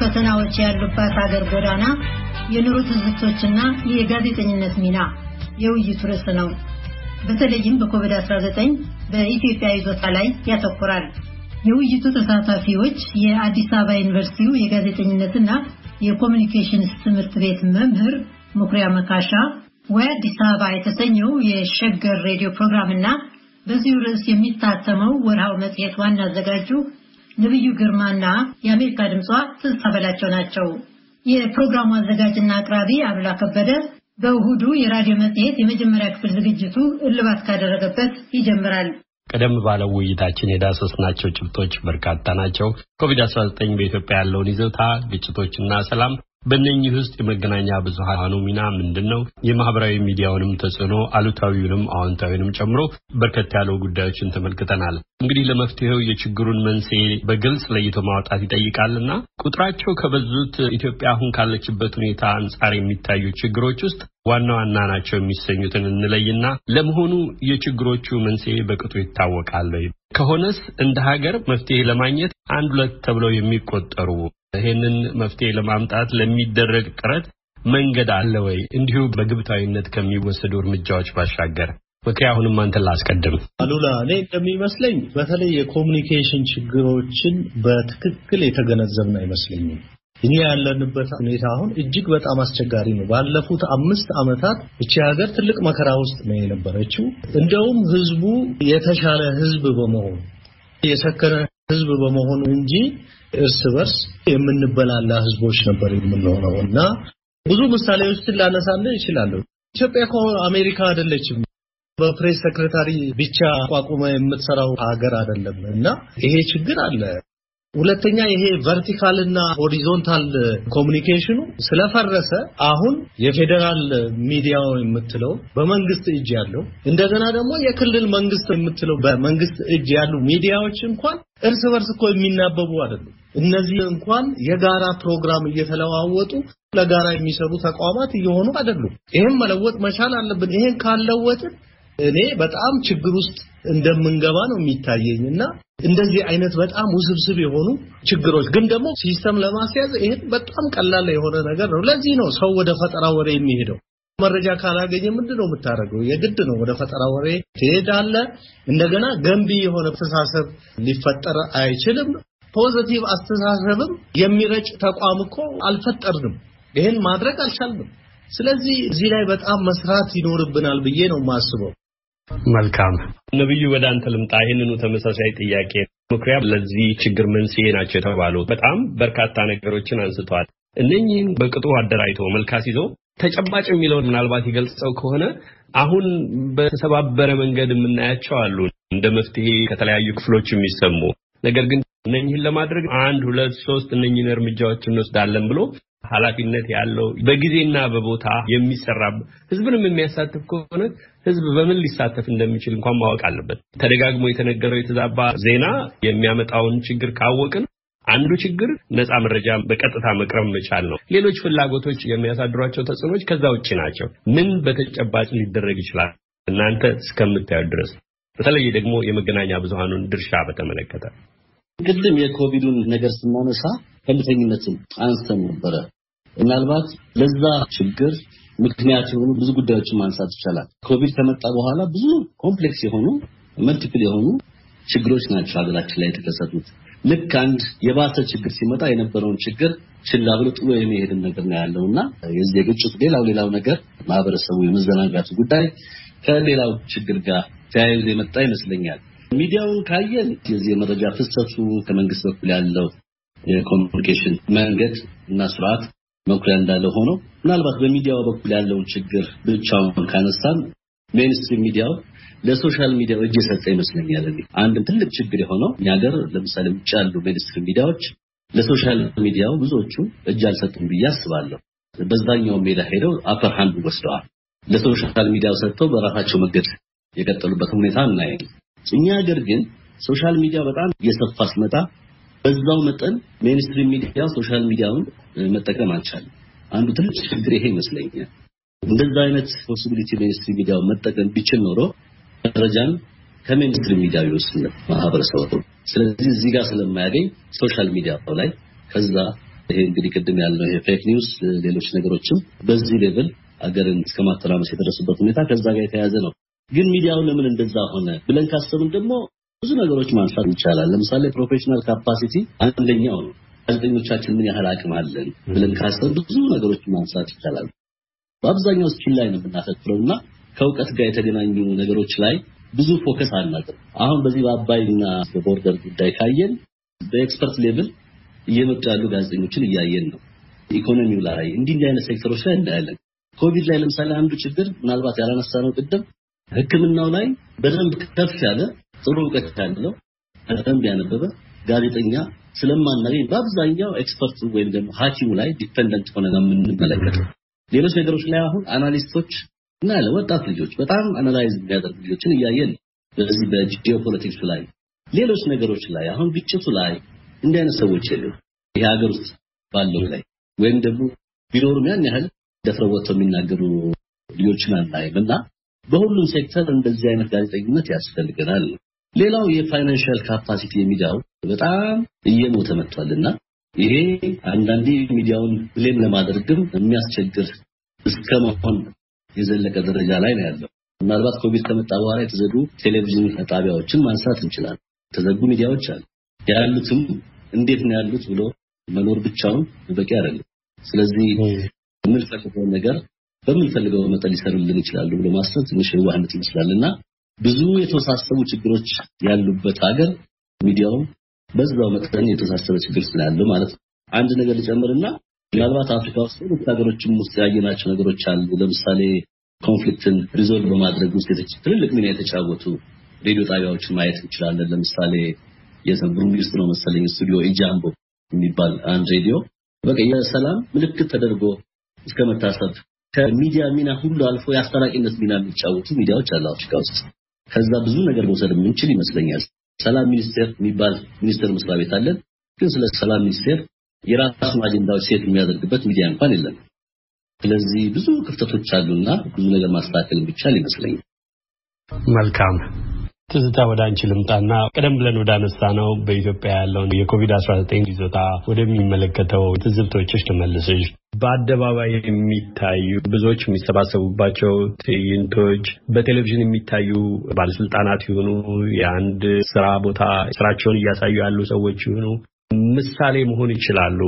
ፈተናዎች ያሉባት ሀገር ጎዳና፣ የኑሮ ትዝብቶችና የጋዜጠኝነት ሚና የውይይቱ ርዕስ ነው። በተለይም በኮቪድ-19 በኢትዮጵያ ይዞታ ላይ ያተኩራል። የውይይቱ ተሳታፊዎች የአዲስ አበባ ዩኒቨርሲቲው የጋዜጠኝነትና የኮሚኒኬሽንስ ትምህርት ቤት መምህር መኩሪያ መካሻ፣ ወይ አዲስ አበባ የተሰኘው የሸገር ሬዲዮ ፕሮግራም እና በዚሁ ርዕስ የሚታተመው ወርሃው መጽሔት ዋና አዘጋጁ ነብዩ ግርማና የአሜሪካ ድምጿ ትዝታ በላቸው ናቸው። የፕሮግራሙ አዘጋጅና አቅራቢ አሉላ ከበደ በእሁዱ የራዲዮ መጽሔት የመጀመሪያ ክፍል ዝግጅቱ እልባት ካደረገበት ይጀምራል። ቀደም ባለው ውይይታችን የዳሰስናቸው ጭብጦች በርካታ ናቸው። ኮቪድ-19 በኢትዮጵያ ያለውን ይዞታ፣ ግጭቶችና ሰላም በእነኚህ ውስጥ የመገናኛ ብዙሃኑ ሚና ምንድን ነው? የማህበራዊ ሚዲያውንም ተጽዕኖ አሉታዊውንም አዎንታዊንም ጨምሮ በርከት ያለው ጉዳዮችን ተመልክተናል። እንግዲህ ለመፍትሄው የችግሩን መንስኤ በግልጽ ለይቶ ማውጣት ይጠይቃልና ቁጥራቸው ከበዙት ኢትዮጵያ አሁን ካለችበት ሁኔታ አንጻር የሚታዩ ችግሮች ውስጥ ዋና ዋና ናቸው የሚሰኙትን እንለይና ለመሆኑ የችግሮቹ መንስኤ በቅጡ ይታወቃል ወይ? ከሆነስ እንደ ሀገር መፍትሄ ለማግኘት አንድ ሁለት ተብለው የሚቆጠሩ ይህንን መፍትሄ ለማምጣት ለሚደረግ ጥረት መንገድ አለ ወይ? እንዲሁ በግብታዊነት ከሚወሰዱ እርምጃዎች ባሻገር ምክንያት አሁንም አንተን ላስቀድም። አሉላ፣ እኔ እንደሚመስለኝ በተለይ የኮሚኒኬሽን ችግሮችን በትክክል የተገነዘብን አይመስለኝም። እኛ ያለንበት ሁኔታ አሁን እጅግ በጣም አስቸጋሪ ነው። ባለፉት አምስት ዓመታት እቺ ሀገር ትልቅ መከራ ውስጥ ነው የነበረችው። እንደውም ህዝቡ የተሻለ ህዝብ በመሆኑ የሰከነ ህዝብ በመሆኑ እንጂ እርስ በርስ የምንበላላ ህዝቦች ነበር የምንሆነው እና ብዙ ምሳሌዎችን ላነሳልህ እችላለሁ። ኢትዮጵያ እኮ አሜሪካ አይደለችም። በ press secretary ብቻ ቋቁመ የምትሰራው ሀገር አይደለም እና ይሄ ችግር አለ። ሁለተኛ ይሄ vertical እና horizontal communication ኑ ስለፈረሰ አሁን የፌዴራል ሚዲያው የምትለው በመንግስት እጅ ያለው እንደገና ደግሞ የክልል መንግስት የምትለው በመንግስት እጅ ያሉ ሚዲያዎች እንኳን እርስ በርስ እኮ የሚናበቡ አይደሉም። እነዚህ እንኳን የጋራ ፕሮግራም እየተለዋወጡ ለጋራ የሚሰሩ ተቋማት እየሆኑ አይደሉም። ይሄን መለወጥ መቻል አለብን። ይሄን ካልለወጥን እኔ በጣም ችግር ውስጥ እንደምንገባ ነው የሚታየኝ እና እንደዚህ አይነት በጣም ውስብስብ የሆኑ ችግሮች ግን ደግሞ system ለማስያዝ ይሄን በጣም ቀላል የሆነ ነገር ነው። ለዚህ ነው ሰው ወደ ፈጠራ ወሬ የሚሄደው። መረጃ ካላገኘ ምንድን ነው የምታደርገው? የግድ ነው ወደ ፈጠራ ወሬ ትሄዳለህ። እንደገና ገንቢ የሆነ አስተሳሰብ ሊፈጠር አይችልም። positive አስተሳሰብም የሚረጭ ተቋም እኮ አልፈጠርንም። ይሄን ማድረግ አልቻልንም። ስለዚህ እዚህ ላይ በጣም መስራት ይኖርብናል ብዬ ነው የማስበው። መልካም ነብዩ፣ ወደ አንተ ልምጣ። ይህንኑ ተመሳሳይ ጥያቄ ምክንያት ለዚህ ችግር መንስኤ ናቸው የተባሉ በጣም በርካታ ነገሮችን አንስተዋል። እነኚህን በቅጡ አደራጅቶ መልክ አስይዞ ተጨባጭ የሚለውን ምናልባት ይገልጸው ከሆነ አሁን በተሰባበረ መንገድ የምናያቸው አሉ እንደ መፍትሄ ከተለያዩ ክፍሎች የሚሰሙ ነገር ግን እነኚህን ለማድረግ አንድ ሁለት ሶስት እነኚህን እርምጃዎች እንወስዳለን ብሎ ኃላፊነት ያለው በጊዜና በቦታ የሚሰራ ህዝብንም የሚያሳትፍ ከሆነ ህዝብ በምን ሊሳተፍ እንደሚችል እንኳን ማወቅ አለበት። ተደጋግሞ የተነገረው የተዛባ ዜና የሚያመጣውን ችግር ካወቅን አንዱ ችግር ነፃ መረጃ በቀጥታ መቅረብ መቻል ነው። ሌሎች ፍላጎቶች የሚያሳድሯቸው ተጽዕኖች ከዛ ውጭ ናቸው። ምን በተጨባጭ ሊደረግ ይችላል እናንተ እስከምታዩት ድረስ? በተለይ ደግሞ የመገናኛ ብዙሃኑን ድርሻ በተመለከተ ቅድም የኮቪዱን ነገር ስናነሳ ቸልተኝነትን አንስተን ነበረ። ምናልባት ለዛ ችግር ምክንያት የሆኑ ብዙ ጉዳዮችን ማንሳት ይቻላል። ኮቪድ ከመጣ በኋላ ብዙ complex የሆኑ multiple የሆኑ ችግሮች ናቸው ሀገራችን ላይ የተከሰቱት። ልክ አንድ የባሰ ችግር ሲመጣ የነበረውን ችግር ችላ ብሎ ጥሎ የሚሄድን ነገር ነው ያለው እና የዚህ የግጭቱ ሌላው ሌላው ነገር ማህበረሰቡ የመዘናጋቱ ጉዳይ ከሌላው ችግር ጋር ተያይዞ የመጣ ይመስለኛል። ሚዲያውን ካየን የዚህ የመረጃ ፍሰቱ ከመንግስት በኩል ያለው የ communication መንገድ እና ስርዓት መኩሪያ እንዳለ ሆኖ ምናልባት በሚዲያው በኩል ያለውን ችግር ብቻውን ካነሳን mainstream media ው ለ social media ው እጅ የሰጠ ይመስለኛል። አንድ ትልቅ ችግር የሆነው እኛ ሀገር ለምሳሌ ውጭ ያሉ mainstream media ዎች ለ social media ው ብዙዎቹ እጅ አልሰጡም ብዬ አስባለሁ። በዛኛው ሜዳ ሄደው upper hand ወስደዋል። ለ social media ው ሰጥተው በራሳቸው መንገድ የቀጠሉበት ሁኔታ እናያለን። እኛ ሀገር ግን social media በጣም እየሰፋ ሲመጣ በዛው መጠን mainstream media social media ውን መጠቀም አልቻለም። አንዱ ትልቅ ችግር ይሄ ይመስለኛል። እንደዛ አይነት possibility mainstream media ው መጠቀም ቢችል ኖሮ መረጃን ከ mainstream media ይወስድ ማህበረሰቡ። ስለዚህ እዚህ ጋር ስለማያገኝ social media ው ላይ ከዛ ይሄ እንግዲህ ቅድም ያልነው ይሄ fake news፣ ሌሎች ነገሮችም በዚህ level አገርን እስከ ማተራመስ የደረሱበት ሁኔታ ከዛ ጋር የተያያዘ ነው። ግን ሚዲያው ለምን እንደዛ ሆነ ብለን ካሰብን ደግሞ ብዙ ነገሮች ማንሳት ይቻላል። ለምሳሌ professional capacity አንደኛው ነው። ጋዜጠኞቻችን ምን ያህል አቅም አለን ብለን ካሰብን ብዙ ነገሮች ማንሳት ይቻላል። በአብዛኛው skill ላይ ነው የምናተኩረው እና ከእውቀት ጋር የተገናኙ ነገሮች ላይ ብዙ focus አናውቅም። አሁን በዚህ በአባይና በ border ጉዳይ ካየን በ expert level እየመጡ ያሉ ጋዜጠኞችን እያየን ነው። ኢኮኖሚው ላይ እንዲህ እንዲህ አይነት ሴክተሮች ላይ እናያለን። ኮቪድ ላይ ለምሳሌ አንዱ ችግር ምናልባት ያላነሳ ነው ቅድም ሕክምናው ላይ በደንብ ከፍ ያለ ጥሩ እውቀት ያለው በደንብ ያነበበ ጋዜጠኛ ስለማናገኝ በአብዛኛው expert ወይም ደግሞ ሐኪሙ ላይ dependent ሆነ ነው የምንመለከተው። ሌሎች ነገሮች ላይ አሁን analyst ኦች እና ወጣት ልጆች በጣም analyze የሚያደርጉ ልጆችን እያየን በዚህ በጂኦፖለቲክሱ ላይ ሌሎች ነገሮች ላይ አሁን ግጭቱ ላይ እንዲህ አይነት ሰዎች የሉም። ይሄ ሀገር ውስጥ ባለው ላይ ወይም ደግሞ ቢኖሩም ያን ያህል ደፍረው ወጥተው የሚናገሩ ልጆችን አናይም እና በሁሉም ሴክተር እንደዚህ አይነት ጋዜጠኝነት ያስፈልገናል። ሌላው የ financial capacity የሚዲያው በጣም እየሞተ መጥቷልና ይሄ አንዳንዴ ሚዲያውን ብሌም ለማድረግም የሚያስቸግር እስከ መሆን የዘለቀ ደረጃ ላይ ነው ያለው። ምናልባት ኮቪድ ከመጣ በኋላ የተዘጉ ቴሌቪዥን ጣቢያዎችን ማንሳት እንችላለን። የተዘጉ ሚዲያዎች አሉ። ያሉትም እንዴት ነው ያሉት ብሎ መኖር ብቻውን በቂ አይደለም። ስለዚህ የምንፈልገውን ነገር በምንፈልገው መጠን ሊሰሩልን ይችላሉ ብሎ ማሰብ ትንሽ የዋህነት ይመስላልና ብዙ የተወሳሰቡ ችግሮች ያሉበት ሀገር ሚዲያውም በዛው መጠን የተወሳሰበ ችግር ስላለው ማለት ነው። አንድ ነገር ልጨምርና ምናልባት አፍሪካ ውስጥ ሌሎች ሀገሮችም ውስጥ ያየናቸው ነገሮች አሉ። ለምሳሌ conflict ን resolve በማድረግ ውስጥ ትልልቅ ሚና የተጫወቱ ሬዲዮ ጣቢያዎችን ማየት እንችላለን። ለምሳሌ ብሩንዲ ውስጥ ነው መሰለኝ Studio Ijambo የሚባል አንድ ሬዲዮ በቃ የሰላም ምልክት ተደርጎ እስከ መታሰብ ከሚዲያ ሚና ሁሉ አልፎ የአስታራቂነት ሚና የሚጫወቱ ሚዲያዎች አሉ አፍሪካ ውስጥ። ከዛ ብዙ ነገር መውሰድ የምንችል ይመስለኛል። ሰላም ሚኒስቴር የሚባል ሚኒስቴር መስሪያ ቤት አለን። ግን ስለ ሰላም ሚኒስቴር የራሱን አጀንዳዎች ሴት የሚያደርግበት ሚዲያ እንኳን የለም። ስለዚህ ብዙ ክፍተቶች አሉና ብዙ ነገር ማስተካከል የሚቻል ይመስለኛል። መልካም ትዝታ ወደ አንቺ ልምጣና ቀደም ብለን ወደ አነሳ ነው በኢትዮጵያ ያለውን የኮቪድ-19 ይዞታ ወደሚመለከተው ትዝብቶችሽ ልመልስሽ። በአደባባይ የሚታዩ ብዙዎች የሚሰባሰቡባቸው ትዕይንቶች፣ በቴሌቪዥን የሚታዩ ባለስልጣናት ይሁኑ የአንድ ስራ ቦታ ስራቸውን እያሳዩ ያሉ ሰዎች ይሁኑ ምሳሌ መሆን ይችላሉ።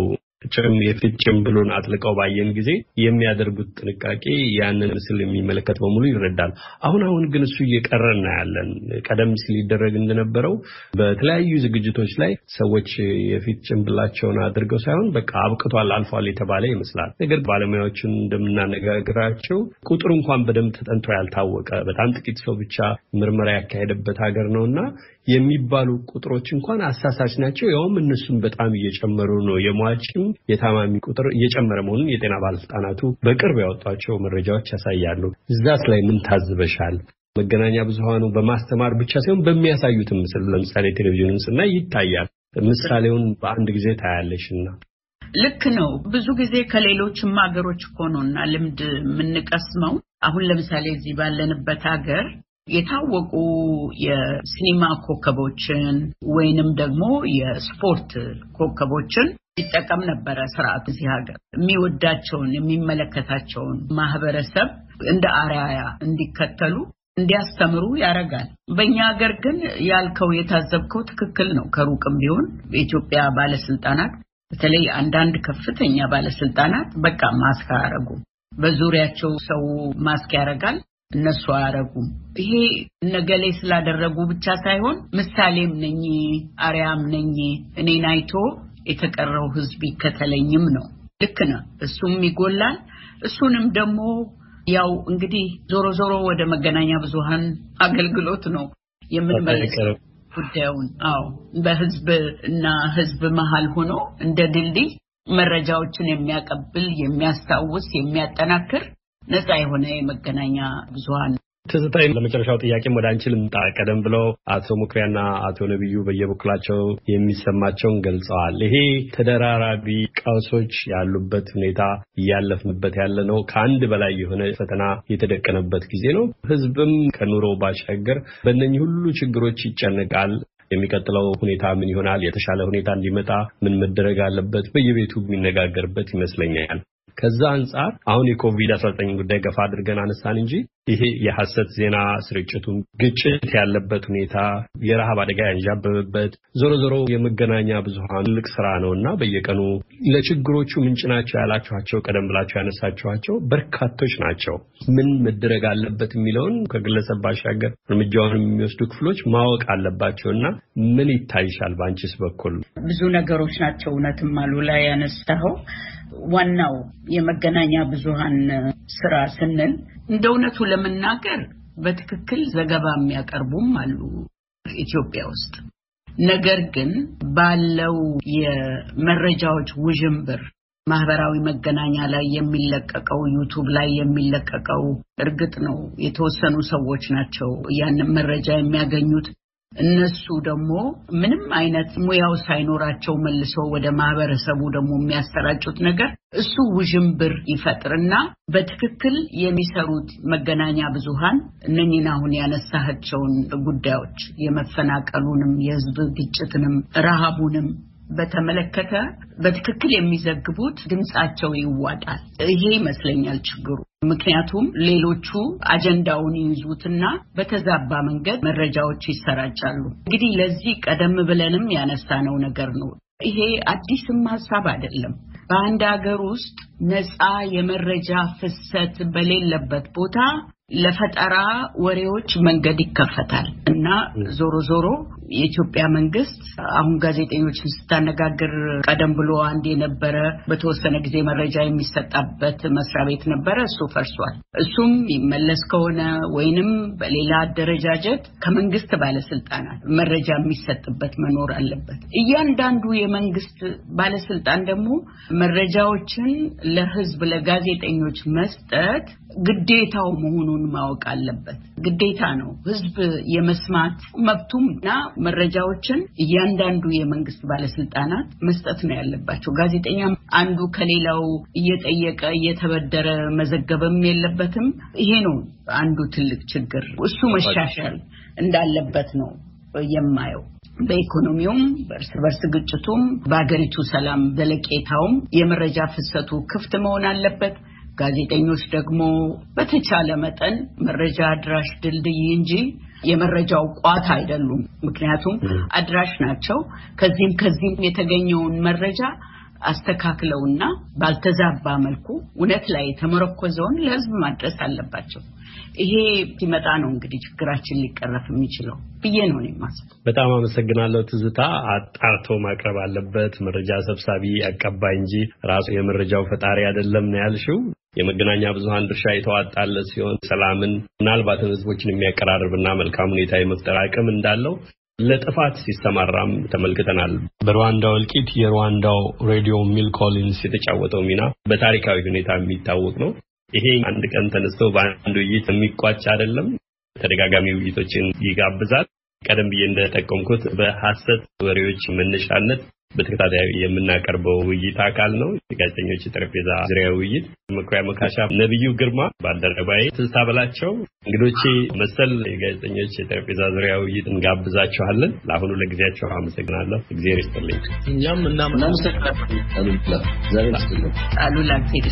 ጭም የፊት ጭምብሉን አጥልቀው ባየን ጊዜ የሚያደርጉት ጥንቃቄ ያንን ምስል የሚመለከት በሙሉ ይረዳል። አሁን አሁን ግን እሱ እየቀረ እናያለን። ቀደም ሲል ይደረግ እንደነበረው በተለያዩ ዝግጅቶች ላይ ሰዎች የፊት ጭንብላቸውን አድርገው ሳይሆን በቃ አብቅቷል፣ አልፏል የተባለ ይመስላል። ነገር ባለሙያዎችን እንደምናነጋግራቸው ቁጥሩ እንኳን በደንብ ተጠንቶ ያልታወቀ በጣም ጥቂት ሰው ብቻ ምርመራ ያካሄደበት ሀገር ነው እና የሚባሉ ቁጥሮች እንኳን አሳሳች ናቸው። ያውም እነሱም በጣም እየጨመሩ ነው። የሟችም የታማሚ ቁጥር እየጨመረ መሆኑን የጤና ባለስልጣናቱ በቅርብ ያወጧቸው መረጃዎች ያሳያሉ። እዛስ ላይ ምን ታዝበሻል? መገናኛ ብዙሃኑ በማስተማር ብቻ ሳይሆን በሚያሳዩትም ምስል ለምሳሌ ቴሌቪዥንን ስናይ ይታያል። ምሳሌውን በአንድ ጊዜ ታያለሽና ልክ ነው። ብዙ ጊዜ ከሌሎችም ሀገሮች እኮ ነው እና ልምድ የምንቀስመው። አሁን ለምሳሌ እዚህ ባለንበት ሀገር የታወቁ የሲኒማ ኮከቦችን ወይንም ደግሞ የስፖርት ኮከቦችን ይጠቀም ነበረ ስርዓቱ። እዚህ ሀገር የሚወዳቸውን የሚመለከታቸውን ማህበረሰብ እንደ አርአያ እንዲከተሉ እንዲያስተምሩ ያደርጋል። በእኛ ሀገር ግን ያልከው የታዘብከው ትክክል ነው። ከሩቅም ቢሆን በኢትዮጵያ ባለስልጣናት በተለይ አንዳንድ ከፍተኛ ባለስልጣናት በቃ ማስክ አያረጉም። በዙሪያቸው ሰው ማስክ ያደርጋል፣ እነሱ አያረጉም። ይሄ እነገሌ ስላደረጉ ብቻ ሳይሆን ምሳሌም ነኝ አርያም ነኝ እኔን አይቶ የተቀረው ህዝብ ይከተለኝም ነው። ልክ ነው። እሱም ይጎላል። እሱንም ደግሞ ያው እንግዲህ ዞሮ ዞሮ ወደ መገናኛ ብዙሃን አገልግሎት ነው የምንመለሰው ጉዳዩን። አዎ በህዝብ እና ህዝብ መሀል ሆኖ እንደ ድልድይ መረጃዎችን የሚያቀብል፣ የሚያስታውስ፣ የሚያጠናክር ነፃ የሆነ የመገናኛ ብዙሃን ትዝታይ ለመጨረሻው ጥያቄም ወደ አንቺ ልምጣ። ቀደም ብለው አቶ ሙክሪያና አቶ ነቢዩ በየበኩላቸው የሚሰማቸውን ገልጸዋል። ይሄ ተደራራቢ ቀውሶች ያሉበት ሁኔታ እያለፍንበት ያለ ነው። ከአንድ በላይ የሆነ ፈተና የተደቀነበት ጊዜ ነው። ህዝብም ከኑሮ ባሻገር በእነኚህ ሁሉ ችግሮች ይጨነቃል። የሚቀጥለው ሁኔታ ምን ይሆናል፣ የተሻለ ሁኔታ እንዲመጣ ምን መደረግ አለበት በየቤቱ የሚነጋገርበት ይመስለኛል። ከዛ አንጻር አሁን የኮቪድ-19 ጉዳይ ገፋ አድርገን አነሳን እንጂ ይሄ የሐሰት ዜና ስርጭቱን፣ ግጭት ያለበት ሁኔታ፣ የረሃብ አደጋ ያንዣበበበት ዞሮ ዞሮ የመገናኛ ብዙሃን ትልቅ ስራ ነው እና በየቀኑ ለችግሮቹ ምንጭ ናቸው ያላችኋቸው ቀደም ብላቸው ያነሳችኋቸው በርካቶች ናቸው። ምን መደረግ አለበት የሚለውን ከግለሰብ ባሻገር እርምጃውን የሚወስዱ ክፍሎች ማወቅ አለባቸው እና ምን ይታይሻል በአንቺስ በኩል? ብዙ ነገሮች ናቸው እውነትም አሉ ላይ ያነሳኸው ዋናው የመገናኛ ብዙሃን ስራ ስንል እንደ እውነቱ ለመናገር በትክክል ዘገባ የሚያቀርቡም አሉ ኢትዮጵያ ውስጥ። ነገር ግን ባለው የመረጃዎች ውዥንብር ማህበራዊ መገናኛ ላይ የሚለቀቀው ዩቱብ ላይ የሚለቀቀው እርግጥ ነው የተወሰኑ ሰዎች ናቸው ያንን መረጃ የሚያገኙት። እነሱ ደግሞ ምንም አይነት ሙያው ሳይኖራቸው መልሰው ወደ ማህበረሰቡ ደግሞ የሚያሰራጩት ነገር እሱ ውዥንብር ይፈጥርና በትክክል የሚሰሩት መገናኛ ብዙሃን እነኝን አሁን ያነሳቸውን ጉዳዮች የመፈናቀሉንም፣ የህዝብ ግጭትንም፣ ረሃቡንም በተመለከተ በትክክል የሚዘግቡት ድምፃቸው ይዋጣል። ይሄ ይመስለኛል ችግሩ። ምክንያቱም ሌሎቹ አጀንዳውን ይይዙትና በተዛባ መንገድ መረጃዎች ይሰራጫሉ። እንግዲህ ለዚህ ቀደም ብለንም ያነሳነው ነገር ነው። ይሄ አዲስም ሀሳብ አይደለም። በአንድ ሀገር ውስጥ ነፃ የመረጃ ፍሰት በሌለበት ቦታ ለፈጠራ ወሬዎች መንገድ ይከፈታል እና ዞሮ ዞሮ የኢትዮጵያ መንግስት አሁን ጋዜጠኞችን ስታነጋግር ቀደም ብሎ አንድ የነበረ በተወሰነ ጊዜ መረጃ የሚሰጣበት መስሪያ ቤት ነበረ። እሱ ፈርሷል። እሱም ይመለስ ከሆነ ወይንም በሌላ አደረጃጀት ከመንግስት ባለስልጣናት መረጃ የሚሰጥበት መኖር አለበት። እያንዳንዱ የመንግስት ባለስልጣን ደግሞ መረጃዎችን ለህዝብ ለጋዜጠኞች መስጠት ግዴታው መሆኑን ማወቅ አለበት። ግዴታ ነው። ህዝብ የመስማት መብቱም እና መረጃዎችን እያንዳንዱ የመንግስት ባለስልጣናት መስጠት ነው ያለባቸው። ጋዜጠኛ አንዱ ከሌላው እየጠየቀ እየተበደረ መዘገብም የለበትም። ይሄ ነው አንዱ ትልቅ ችግር። እሱ መሻሻል እንዳለበት ነው የማየው። በኢኮኖሚውም በእርስ በርስ ግጭቱም በሀገሪቱ ሰላም ዘለቄታውም የመረጃ ፍሰቱ ክፍት መሆን አለበት። ጋዜጠኞች ደግሞ በተቻለ መጠን መረጃ አድራሽ ድልድይ እንጂ የመረጃው ቋት አይደሉም። ምክንያቱም አድራሽ ናቸው። ከዚህም ከዚህም የተገኘውን መረጃ አስተካክለውና ባልተዛባ መልኩ እውነት ላይ የተመረኮዘውን ለሕዝብ ማድረስ አለባቸው። ይሄ ሲመጣ ነው እንግዲህ ችግራችን ሊቀረፍ የሚችለው ብዬ ነው የማስበው። በጣም አመሰግናለሁ ትዝታ። አጣርቶ ማቅረብ አለበት መረጃ ሰብሳቢ አቀባይ እንጂ ራሱ የመረጃው ፈጣሪ አይደለም ነው ያልሽው። የመገናኛ ብዙኃን ድርሻ የተዋጣለት ሲሆን ሰላምን ምናልባትም ህዝቦችን የሚያቀራርብና መልካም ሁኔታ የመፍጠር አቅም እንዳለው ለጥፋት ሲሰማራም ተመልክተናል። በሩዋንዳው እልቂት የሩዋንዳው ሬዲዮ ሚል ኮሊንስ የተጫወተው ሚና በታሪካዊ ሁኔታ የሚታወቅ ነው። ይሄ አንድ ቀን ተነስቶ በአንድ ውይይት የሚቋጭ አይደለም። ተደጋጋሚ ውይይቶችን ይጋብዛል። ቀደም ብዬ እንደጠቆምኩት በሐሰት ወሬዎች መነሻነት በተከታታይ የምናቀርበው ውይይት አካል ነው። የጋዜጠኞች የጠረጴዛ ዙሪያ ውይይት መኩሪያ መካሻ፣ ነቢዩ ግርማ፣ ባልደረባዬ ትዝታ በላቸው እንግዶቼ መሰል የጋዜጠኞች የጠረጴዛ ዙሪያ ውይይት እንጋብዛችኋለን። ለአሁኑ ለጊዜያቸው አመሰግናለሁ። እግዜር ይስጥልኝ። እኛም እናመሰግናለን። አሉላ ጊዜ